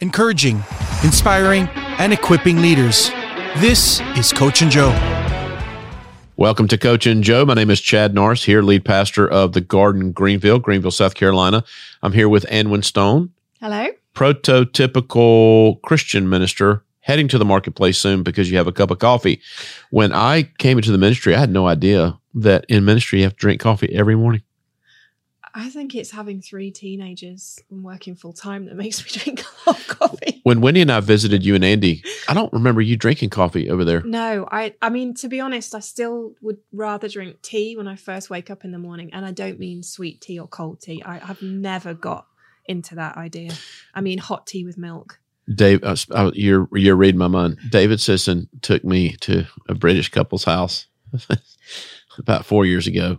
encouraging, inspiring, and equipping leaders. This is Coach and Joe. Welcome to Coach and Joe. My name is Chad Norris, here, lead pastor of the Garden Greenville, Greenville, South Carolina. I'm here with Anwin Stone, Hello. prototypical Christian minister, heading to the marketplace soon because you have a cup of coffee. When I came into the ministry, I had no idea that in ministry you have to drink coffee every morning. I think it's having three teenagers and working full time that makes me drink a lot of coffee. When Wendy and I visited you and Andy, I don't remember you drinking coffee over there. No, I I mean to be honest, I still would rather drink tea when I first wake up in the morning, and I don't mean sweet tea or cold tea. I, I've never got into that idea. I mean hot tea with milk. Dave, uh, uh, you're you're reading my mind. David Sisson took me to a British couple's house about four years ago,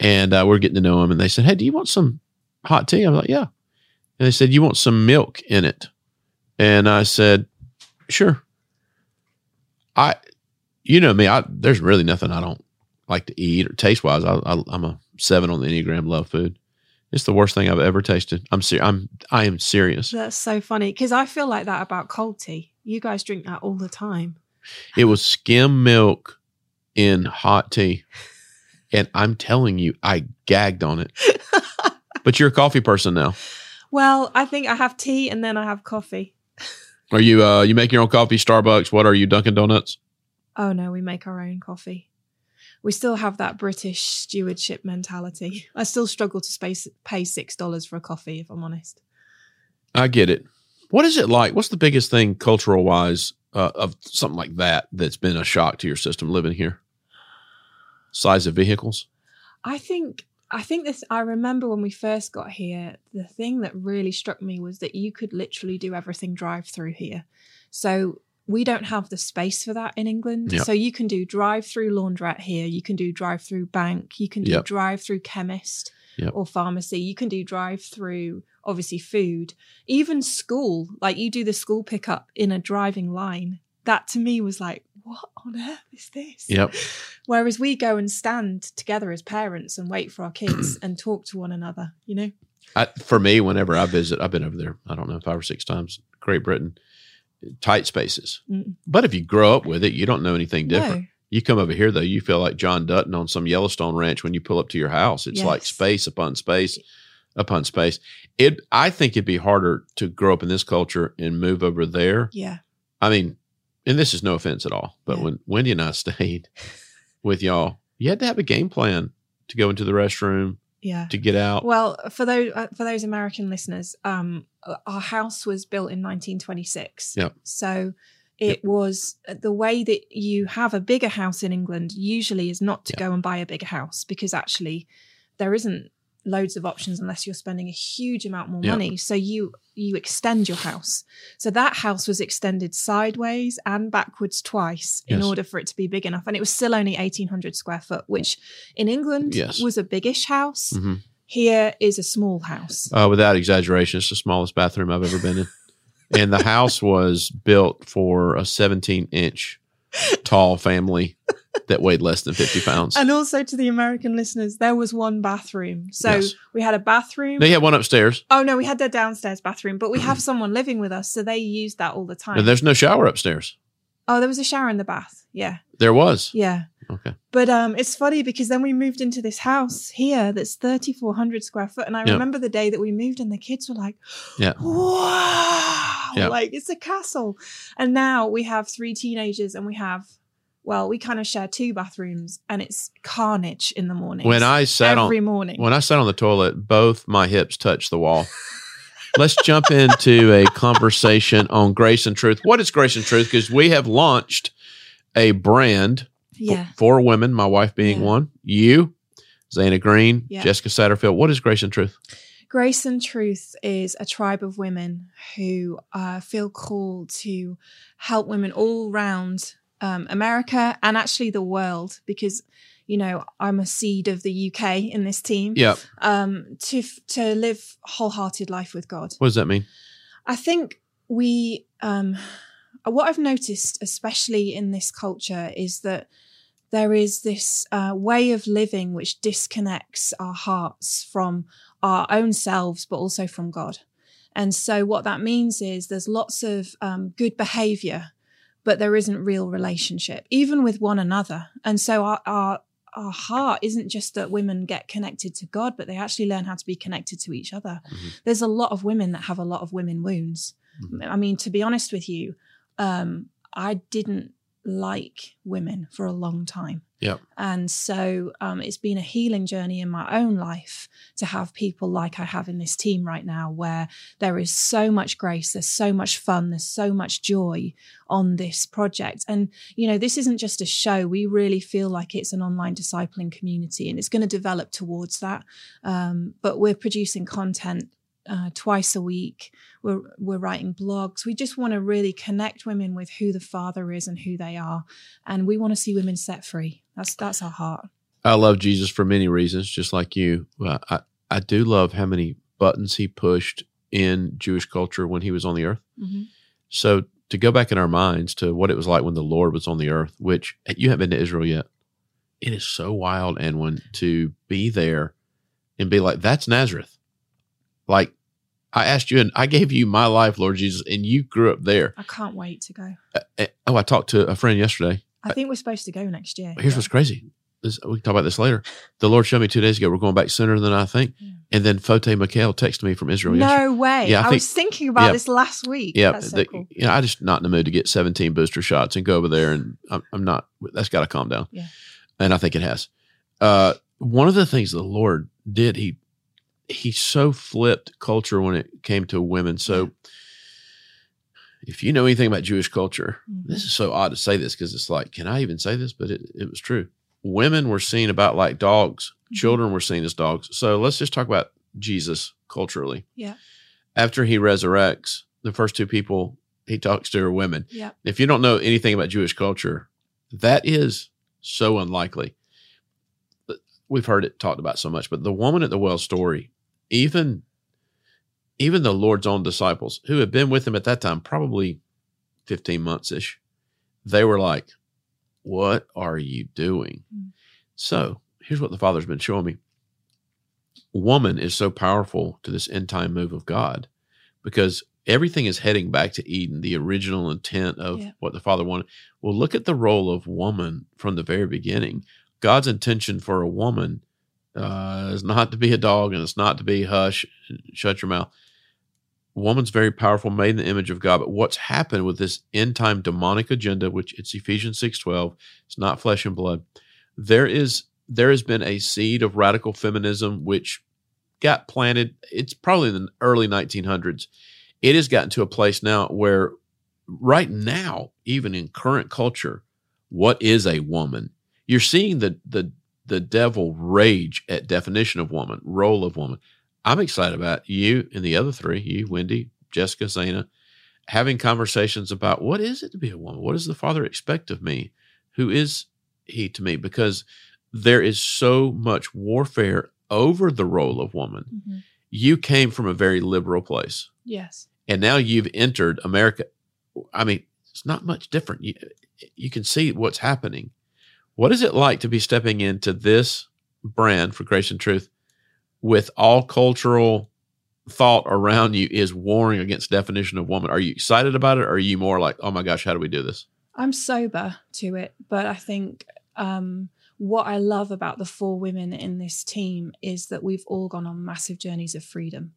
and uh, we're getting to know him. And they said, "Hey, do you want some hot tea?" I was like, "Yeah." And they said, "You want some milk in it?" And I said, "Sure." I, you know me, I there's really nothing I don't like to eat or taste wise. I, I, I'm a seven on the enneagram. Love food. It's the worst thing I've ever tasted. I'm ser- I'm I am serious. That's so funny because I feel like that about cold tea. You guys drink that all the time. It was skim milk in hot tea. And I'm telling you, I gagged on it. But you're a coffee person now. Well, I think I have tea and then I have coffee. Are you uh you make your own coffee, Starbucks? What are you, Dunkin' Donuts? Oh no, we make our own coffee. We still have that British stewardship mentality. I still struggle to space, pay six dollars for a coffee, if I'm honest. I get it. What is it like? What's the biggest thing cultural wise uh, of something like that that's been a shock to your system living here? Size of vehicles? I think I think this. I remember when we first got here, the thing that really struck me was that you could literally do everything drive through here. So we don't have the space for that in England. Yep. So you can do drive through laundrette here. You can do drive through bank. You can do Yep. drive through chemist Yep. or pharmacy. You can do drive through obviously food, even school. Like you do the school pickup in a driving line. That to me was like, what on earth is this? Yep. Whereas we go and stand together as parents and wait for our kids and talk to one another, you know? I, for me, whenever I visit, I've been over there, I don't know, five or six times, Great Britain, tight spaces. Mm. But if you grow up with it, you don't know anything different. No. You come over here though, you feel like John Dutton on some Yellowstone ranch when you pull up to your house. It's like space upon space upon space. It I think it'd be harder to grow up in this culture and move over there. Yeah. I mean, and this is no offense at all, but Yeah. when Wendy and I stayed with y'all, you had to have a game plan to go into the restroom, Yeah. to get out. Well, for those uh, for those American listeners, um, uh, our house was built in 1926. Yep. So it was uh, the way that you have a bigger house in England usually is not to Yeah. go and buy a bigger house because actually there isn't loads of options unless you're spending a huge amount more money. So you you extend your house. So that house was extended sideways and backwards twice in Yes. order for it to be big enough, and it was still only 1800 square foot, which in England Yes. was a biggish house. Mhm. Here is a small house. Uh, without exaggeration, it's the smallest bathroom I've ever been in. and the house was built for a 17 inch tall family that weighed less than 50 pounds. And also to the American listeners, there was one bathroom. So Yes. we had a bathroom. They had one upstairs, oh no, we had their downstairs bathroom, but we have someone living with us, so they use that all the time. and there's no shower upstairs. oh, there was a shower in the bath. Yeah, There was. yeah. Okay. But um, it's funny because then we moved into this house here that's 3,400 square foot. And I Yeah. remember the day that we moved, and the kids were like, Yeah. wow, Yeah. like it's a castle. And now we have three teenagers, and we have, well, we kind of share two bathrooms, and it's carnage in the morning. When I sat every on morning. when I sat on the toilet, both my hips touched the wall. Let's jump into a conversation on grace and truth. What is grace and truth? Because we have launched a brand for, yeah. for women, my wife being Yeah. one, you, Zana Green, Yeah. Jessica Satterfield. What is grace and truth? Grace and Truth is a tribe of women who uh, feel called to help women all around um, America and actually the world because, you know, I'm a seed of the UK in this team. Yeah. Um, to to live wholehearted life with God. What does that mean? I think we, um, what I've noticed, especially in this culture, is that there is this uh, way of living which disconnects our hearts from our own selves, but also from God. And so what that means is there's lots of um, good behavior, but there isn't real relationship, even with one another. And so our, our our heart isn't just that women get connected to God, but they actually learn how to be connected to each other. Mm-hmm. There's a lot of women that have a lot of women wounds. Mhm. I mean, to be honest with you, um, I didn't like women for a long time. Yep. And so um, it's been a healing journey in my own life to have people like I have in this team right now, where there is so much grace, there's so much fun, there's so much joy on this project. And, you know, this isn't just a show. We really feel like it's an online discipling community and it's going to develop towards that. Um, but we're producing content uh, twice a week. We're we're writing blogs. We just want to really connect women with who the Father is and who they are, and we want to see women set free. That's that's our heart. I love Jesus for many reasons, just like you. I I do love how many buttons he pushed in Jewish culture when he was on the earth. Mhm. So to go back in our minds to what it was like when the Lord was on the earth, which you haven't been to Israel yet, it is so wild. And when to be there and be like, that's Nazareth. Like I asked you, and I gave you my life, Lord Jesus, and you grew up there. I can't wait to go. Uh, uh, oh, I talked to a friend yesterday. I think we're supposed to go next year. Here's what's crazy. This, we can talk about this later. The Lord showed me two days ago. We're going back sooner than I think. Yeah. And then Fote Mikhail texted me from Israel. yesterday. No way. Yeah, I I, think- was thinking about yeah. this last week. Yeah, That's so the- cool. you know, I just not in the mood to get 17 booster shots and go over there, and I'm, I'm not. That's got to calm down. Yeah. and I think it has. Uh, one of the things the Lord did, he he so flipped culture when it came to women. So, if you know anything about Jewish culture, Mhm. this is so odd to say this because it's like, can I even say this? But it, it was true. Women were seen about like dogs. Mhm. Children were seen as dogs. So let's just talk about Jesus culturally. Yeah. After he resurrects, the first two people he talks to are women. Yeah. If you don't know anything about Jewish culture, that is so unlikely. We've heard it talked about so much, but the woman at the well story, even even the Lord's own disciples who had been with him at that time, probably 15 months ish, they were like, What are you doing? Mm. So here's what the Father's been showing me. Woman is so powerful to this end time move of God because everything is heading back to Eden, the original intent of Yeah. what the Father wanted. Well, look at the role of woman from the very beginning. God's intention for a woman uh, is not to be a dog and it's not to be hush, shut your mouth. Woman's very powerful, made in the image of God. But what's happened with this end time demonic agenda, which it's Ephesians six twelve, it's not flesh and blood. There is there has been a seed of radical feminism which got planted. It's probably in the early 1900s. It has gotten to a place now where, right now, even in current culture, what is a woman? You're seeing the the the devil rage at definition of woman, role of woman. I'm excited about you and the other three, you, Wendy, Jessica, Zana, having conversations about what is it to be a woman? What does the Father expect of me? Who is he to me? Because there is so much warfare over the role of woman. Mhm. You came from a very liberal place, Yes. and now you've entered America. I mean, it's not much different. You, you can see what's happening. What is it like to be stepping into this brand for grace and truth with all cultural thought around you is warring against definition of woman? Are you excited about it, or are you more like, oh my gosh, how do we do this? I'm sober to it, but I think um, what I love about the four women in this team is that we've all gone on massive journeys of freedom,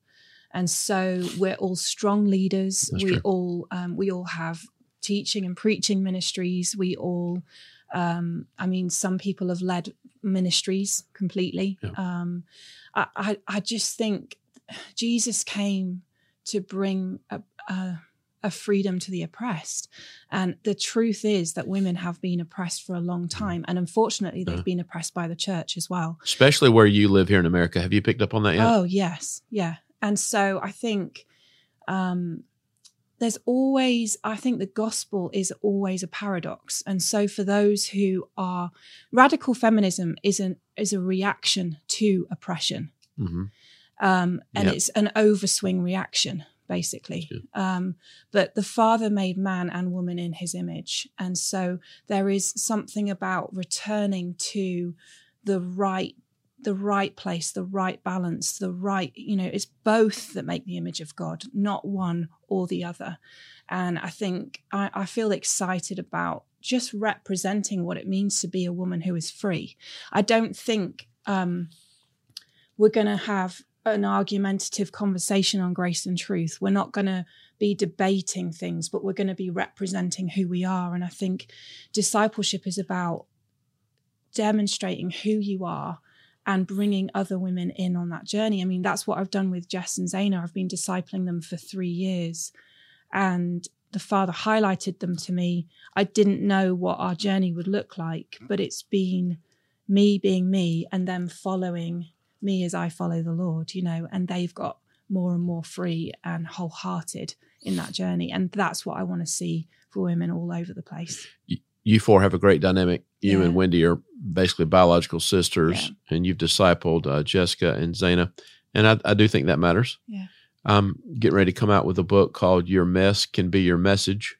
and so we're all strong leaders. That's we true. all um, we all have teaching and preaching ministries. We all, um, I mean, some people have led ministries completely. Yeah. Um, I, I I just think Jesus came to bring a, a a freedom to the oppressed. And the truth is that women have been oppressed for a long time. And unfortunately, they've Yeah. been oppressed by the church as well. Especially where you live here in America. Have you picked up on that yet? Oh, yes. Yeah. And so I think um, there's always, I think the gospel is always a paradox. And so for those who are radical feminism is an is a reaction to oppression. hmm um, and Yep. it's an overswing reaction basically um, but the father made man and woman in his image and so there is something about returning to the right the right place, the right balance, the right, you know, it's both that make the image of God, not one or the other. And I think I, I feel excited about just representing what it means to be a woman who is free. I don't think um, we're going to have an argumentative conversation on grace and truth. We're not going to be debating things, but we're going to be representing who we are. And I think discipleship is about demonstrating who you are and bringing other women in on that journey. I mean, that's what I've done with Jess and Zaina. I've been discipling them for three years. And the Father highlighted them to me. I didn't know what our journey would look like, mm-hmm. but it's been me being me and them following me as I follow the Lord, you know, and they've got more and more free and wholehearted in that journey. And that's what I want to see for women all over the place. You four have a great dynamic. You Yeah. and Wendy are basically biological sisters, Yeah. and you've discipled uh, Jessica and Zaina. And I, I do think that matters. Yeah. I'm getting ready to come out with a book called Your Mess Can Be Your Message.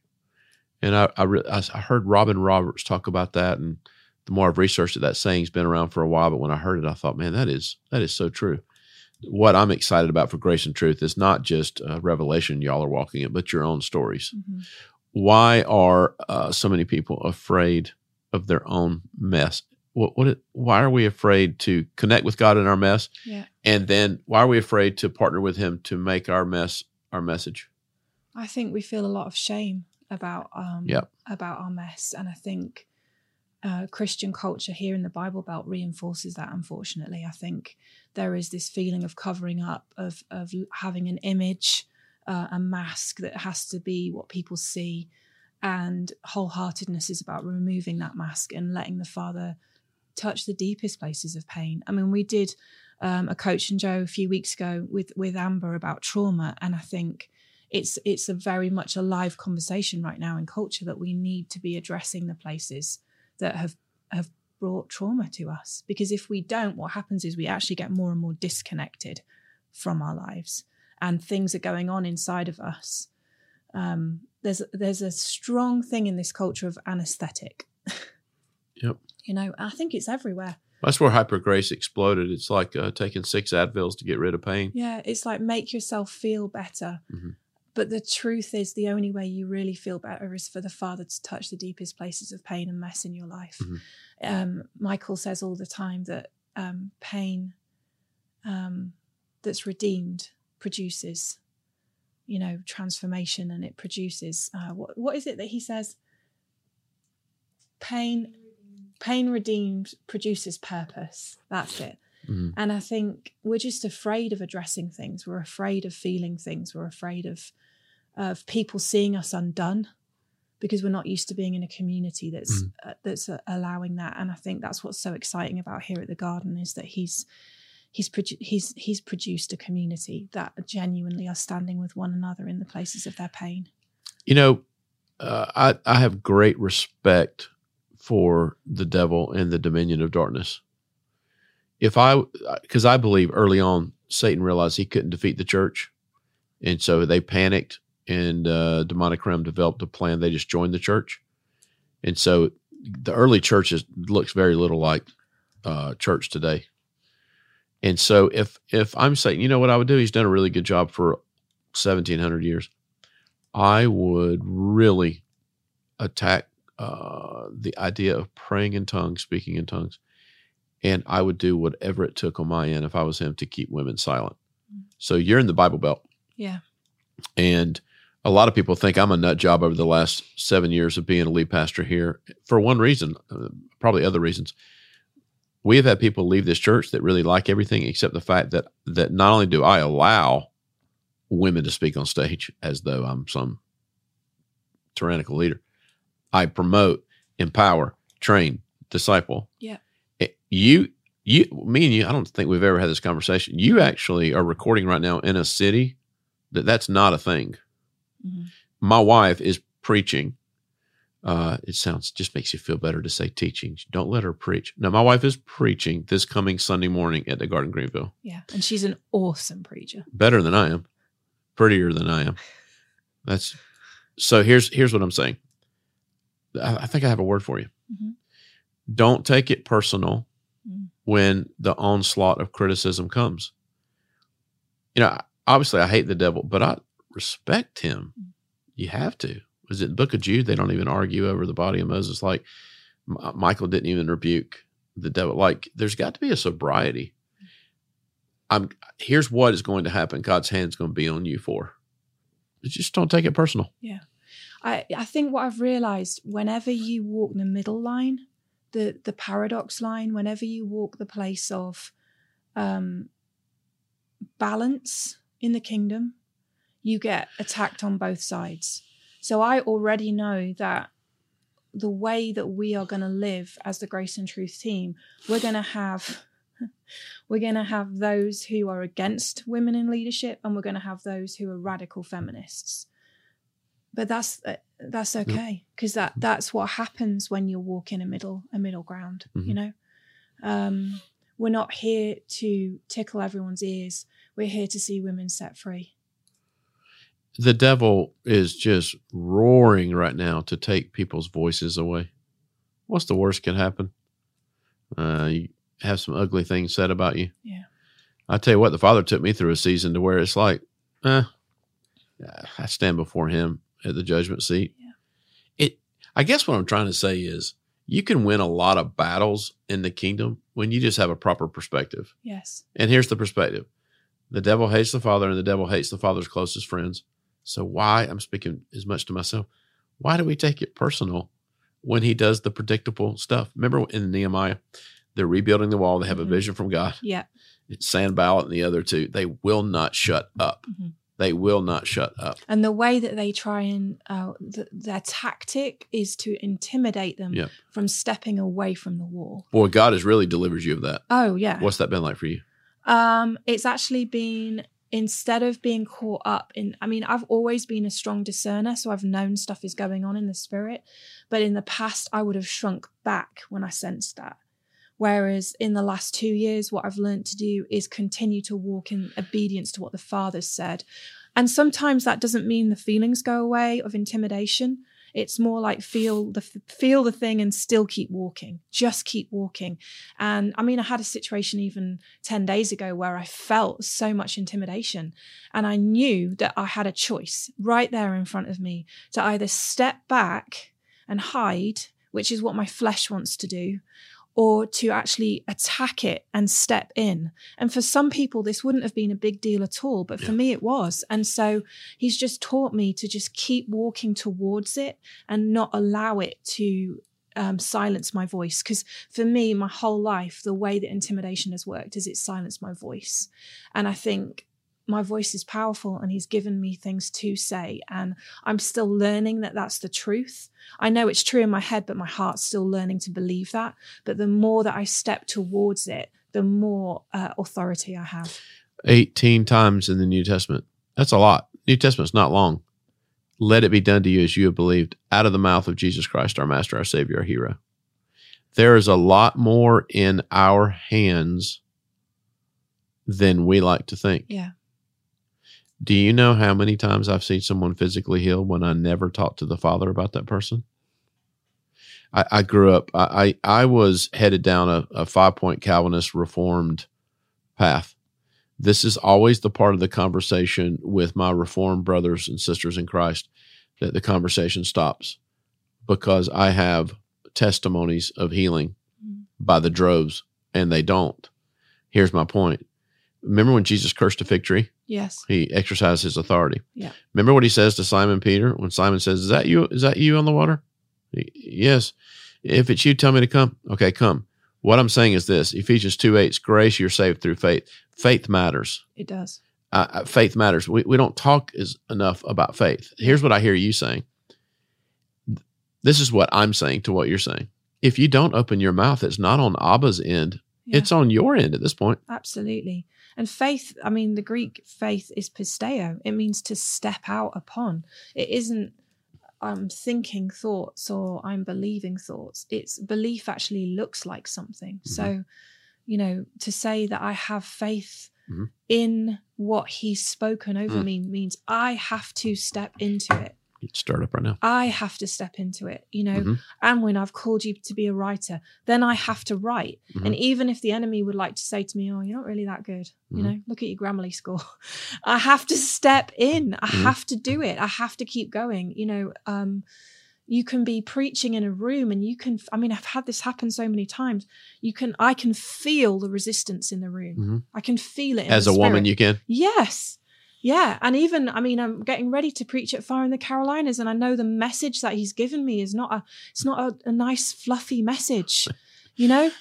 And I, I, re- I heard Robin Roberts talk about that. And the more I've researched it, that saying's been around for a while. But when I heard it, I thought, man, that is that is so true. What I'm excited about for Grace and Truth is not just uh, revelation y'all are walking in, but your own stories Mhm. Why are uh, so many people afraid of their own mess? What, what, why are we afraid to connect with God in our mess? Yeah. And then why are we afraid to partner with Him to make our mess our message? I think we feel a lot of shame about um Yep. about our mess. And I think uh, Christian culture here in the Bible Belt reinforces that. Unfortunately, I think there is this feeling of covering up, of of having an image, uh, a mask that has to be what people see, and wholeheartedness is about removing that mask and letting the Father touch the deepest places of pain. I mean, we did um, a coach and Joe a few weeks ago with with Amber about trauma, and I think it's it's a very much a live conversation right now in culture that we need to be addressing the places that have have brought trauma to us. Because if we don't what happens is we actually get more and more disconnected from our lives and things are going on inside of us um, there's there's a strong thing in this culture of anesthetic Yep. you know i think it's everywhere That's where hyper grace exploded. It's like uh, taking six Advils to get rid of pain. Yeah, it's like make yourself feel better. Mhm. But the truth is, the only way you really feel better is for the Father to touch the deepest places of pain and mess in your life. Mhm. Um, Michael says all the time that um, pain um, that's redeemed produces, you know, transformation, and it produces uh, what? What is it that he says? Pain, pain redeemed produces purpose. That's it. Mhm. And I think we're just afraid of addressing things. We're afraid of feeling things. We're afraid of of people seeing us undone because we're not used to being in a community that's uh, that's uh, allowing that. And I think that's what's so exciting about here at the Garden is that he's he's produ- he's he's produced a community that genuinely are standing with one another in the places of their pain. You know, uh, I I have great respect for the devil and the dominion of darkness. If I, because I believe early on Satan realized he couldn't defeat the church, and so they panicked, and uh, demonic realm developed a plan. They just joined the church, and so the early church is, looks very little like uh, church today. And so if if I'm saying, you know what I would do, he's done a really good job for 1700 years. I would really attack uh, the idea of praying in tongues, speaking in tongues, and I would do whatever it took on my end if I was him to keep women silent. So you're in the Bible Belt, Yeah. and a lot of people think I'm a nut job over the last seven years of being a lead pastor here for one reason, uh, probably other reasons. We have had people leave this church that really like everything except the fact that that not only do I allow women to speak on stage as though I'm some tyrannical leader, I promote, empower, train, disciple. Yeah. You, you, me and you. I don't think we've ever had this conversation. You actually are recording right now in a city that that's not a thing. Mhm. My wife is preaching. Uh, it sounds just makes you feel better to say teaching. Don't let her preach. No, my wife is preaching this coming Sunday morning at the Garden Greenville. Yeah. And she's an awesome preacher. Better than I am, prettier than I am. That's so. Here's here's what I'm saying. I, I think I have a word for you. Mhm. Don't take it personal Mm. when the onslaught of criticism comes. You know, obviously I hate the devil, but I respect him. You have to. Was it the book of Jude? They don't even argue over the body of Moses. Like M- Michael didn't even rebuke the devil. Like there's got to be a sobriety. I'm here's what is going to happen. God's hand's going to be on you for. Just don't take it personal. Yeah. I, I think what I've realized whenever you walk the middle line, the the paradox line, whenever you walk the place of um, balance in the kingdom, you get attacked on both sides. So I already know that the way that we are going to live as the Grace and Truth team, we're going to have we're going to have those who are against women in leadership and we're going to have those who are radical feminists. But that's uh, that's okay because that that's what happens when you walk in a middle a middle ground you Mhm. know? Um we're not here to tickle everyone's ears. We're here to see women set free The devil is just roaring right now to take people's voices away. What's the worst can happen? Uh, you have some ugly things said about you. Yeah. I tell you what, the father took me through a season to where it's like, eh, I stand before him at the judgment seat. Yeah. It. I guess what I'm trying to say is, you can win a lot of battles in the kingdom when you just have a proper perspective. yes And here's the perspective the devil hates the father, and the devil hates the father's closest friends. So, why, I'm speaking as much to myself, why do we take it personal when he does the predictable stuff? Remember in Nehemiah, they're rebuilding the wall, they have Mhm. a vision from God. yeah It's Sanballat and the other two. They will not shut up. Mhm. They will not shut up. and the way that they try and uh, th- their tactic is to intimidate them from stepping away from the wall Boy, God has really delivered you of that. oh yeah What's that been like for you? Um, it's actually been instead of being caught up in I mean, I've always been a strong discerner, so I've known stuff is going on in the spirit. But in the past I would have shrunk back when I sensed that. Whereas in the last two years, what I've learned to do is continue to walk in obedience to what the Father's said. And sometimes that doesn't mean the feelings go away of intimidation. It's more like feel the feel the thing and still keep walking. Just keep walking. And I mean, I had a situation even 10 days ago where I felt so much intimidation. And I knew that I had a choice right there in front of me to either step back and hide, which is what my flesh wants to do, or to actually attack it and step in. And for some people, this wouldn't have been a big deal at all, but for Yeah. me, it was. And so he's just taught me to just keep walking towards it and not allow it to um, silence my voice. Because for me, my whole life, the way that intimidation has worked is it silenced my voice. And I think my voice is powerful and he's given me things to say. And I'm still learning that that's the truth. I know it's true in my head, but my heart's still learning to believe that. But the more that I step towards it, the more uh, authority I have. 18 times in the New Testament. That's a lot. New Testament's not long. Let it be done to you as you have believed, out of the mouth of Jesus Christ, our Master, our Savior, our hero. There is a lot more in our hands than we like to think. Yeah. Do you know how many times I've seen someone physically healed when I never talked to the Father about that person? I, I grew up, I, I, I was headed down a, a five point Calvinist reformed path. This is always the part of the conversation with my reformed brothers and sisters in Christ that the conversation stops because I have testimonies of healing Mm. by the droves and they don't. Here's my point. Remember when Jesus cursed a fig tree? Yes. He exercised his authority. Yeah. Remember what he says to Simon Peter when Simon says, "Is that you? Is that you on the water?" He- yes. If it's you, tell me to come. Okay, come. What I'm saying is this: Ephesians two eight, grace, you're saved through faith. Faith matters. It does. Uh, faith matters. We we don't talk as enough about faith. Here's what I hear you saying. This is what I'm saying to what you're saying. If you don't open your mouth, it's not on Abba's end. Yeah. It's on your end at this point. Absolutely. And faith, I mean, the Greek faith is pisteo. It means to step out upon. It isn't I'm thinking thoughts or I'm believing thoughts. It's belief actually looks like something. So, you know, to say that I have faith Mhm. in what he's spoken over Mm. me means I have to step into it. Stirred up right now. I have to step into it, you know. Mhm. And when I've called you to be a writer, then I have to write. Mhm. And even if the enemy would like to say to me, "Oh, you're not really that good," Mhm. you know, look at your Grammarly score. I have to step in. I Mhm. have to do it. I have to keep going. You know, um, you can be preaching in a room, and you can. I mean, I've had this happen so many times. You can. I can feel the resistance in the room. Mhm. I can feel it. In As a woman, you can. Yes. Yeah. And even, I mean, I'm getting ready to preach at Fire in the Carolinas, and I know the message that he's given me is not a, it's not a, a nice, fluffy message. You know?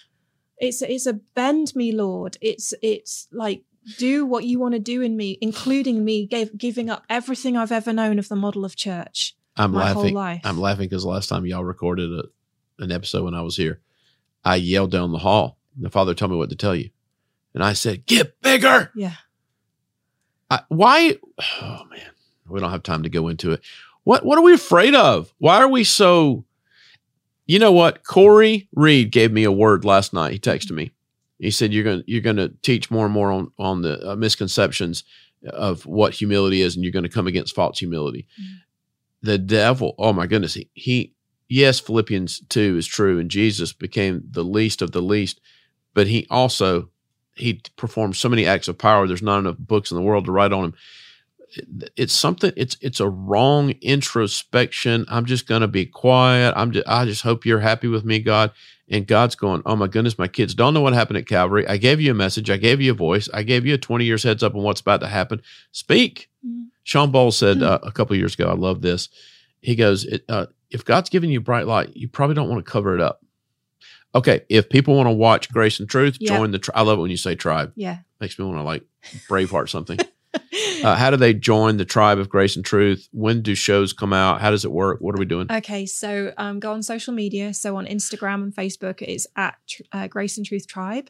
It's it's a bend me, Lord. It's it's like do what you want to do in me, including me gave, giving up everything I've ever known of the model of church. I'm my whole laughing. life. I'm laughing because last time y'all recorded a, an episode when I was here, I yelled down the hall. The father told me what to tell you, and I said, "Get bigger." Yeah. I, why? Oh man, we don't have time to go into it. What What are we afraid of? Why are we so? You know what? Corey Reed gave me a word last night. He texted me. He said, "You're going to you're going to teach more and more on on the uh, misconceptions of what humility is, and you're going to come against false humility." Mm. The devil. Oh my goodness. He, he yes, Philippians two is true, and Jesus became the least of the least, but he also he performed so many acts of power. There's not enough books in the world to write on him. It's something. It's it's a wrong introspection. I'm just gonna be quiet. I'm just. I just hope you're happy with me, God. And God's going. Oh my goodness, my kids don't know what happened at Calvary. I gave you a message. I gave you a voice. I gave you a 20 years heads up on what's about to happen. Speak. Mm. Sean Ball said Hmm. uh, a couple of years ago. I love this. He goes, it, uh, "If God's giving you bright light, you probably don't want to cover it up." Okay, if people want to watch Grace and Truth, Yeah. join the. Tri- I love it when you say tribe. Yeah. Makes me want to like Braveheart something. Uh, how do they join the tribe of Grace and Truth? When do shows come out? How does it work? What are we doing? Okay, so um, go on social media. So on Instagram and Facebook, it's at uh, Grace and Truth Tribe.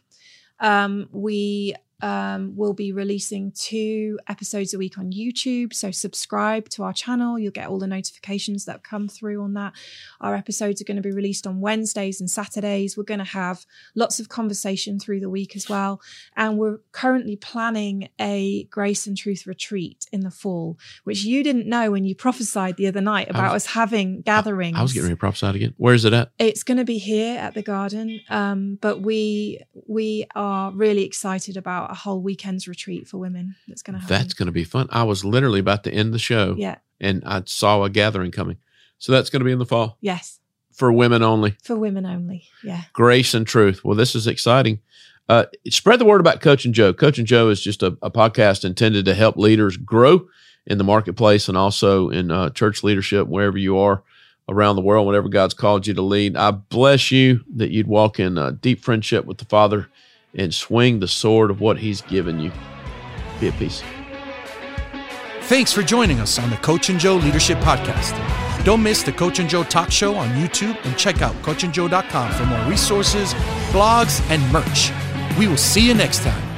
Um, we um, will be releasing two episodes a week on YouTube. So subscribe to our channel. You'll get all the notifications that come through on that. Our episodes are going to be released on Wednesdays and Saturdays. We're going to have lots of conversation through the week as well. And we're currently planning a Grace and Truth retreat in the fall, which you didn't know when you prophesied the other night about was- us having gatherings. I was getting ready to prophesy again. Where is it at? It's going to be here at the garden, um, but we we are really excited about a whole weekend's retreat for women. That's going to happen. That's going to be fun. I was literally about to end the show, yeah, and I saw a gathering coming. So that's going to be in the fall yes, for women only. for women only. Yeah, Grace and Truth. Well, this is exciting. Uh, spread the word about Coach and Joe. Coach and Joe is just a, a podcast intended to help leaders grow in the marketplace and also in uh, church leadership, wherever you are around the world, whatever God's called you to lead. I bless you that you'd walk in uh, deep friendship with the Father and swing the sword of what He's given you. Be at peace. Thanks for joining us on the Coach and Joe Leadership Podcast. Don't miss the Coach and Joe Talk Show on YouTube and check out coachandjoe.com for more resources, blogs, and merch. We will see you next time.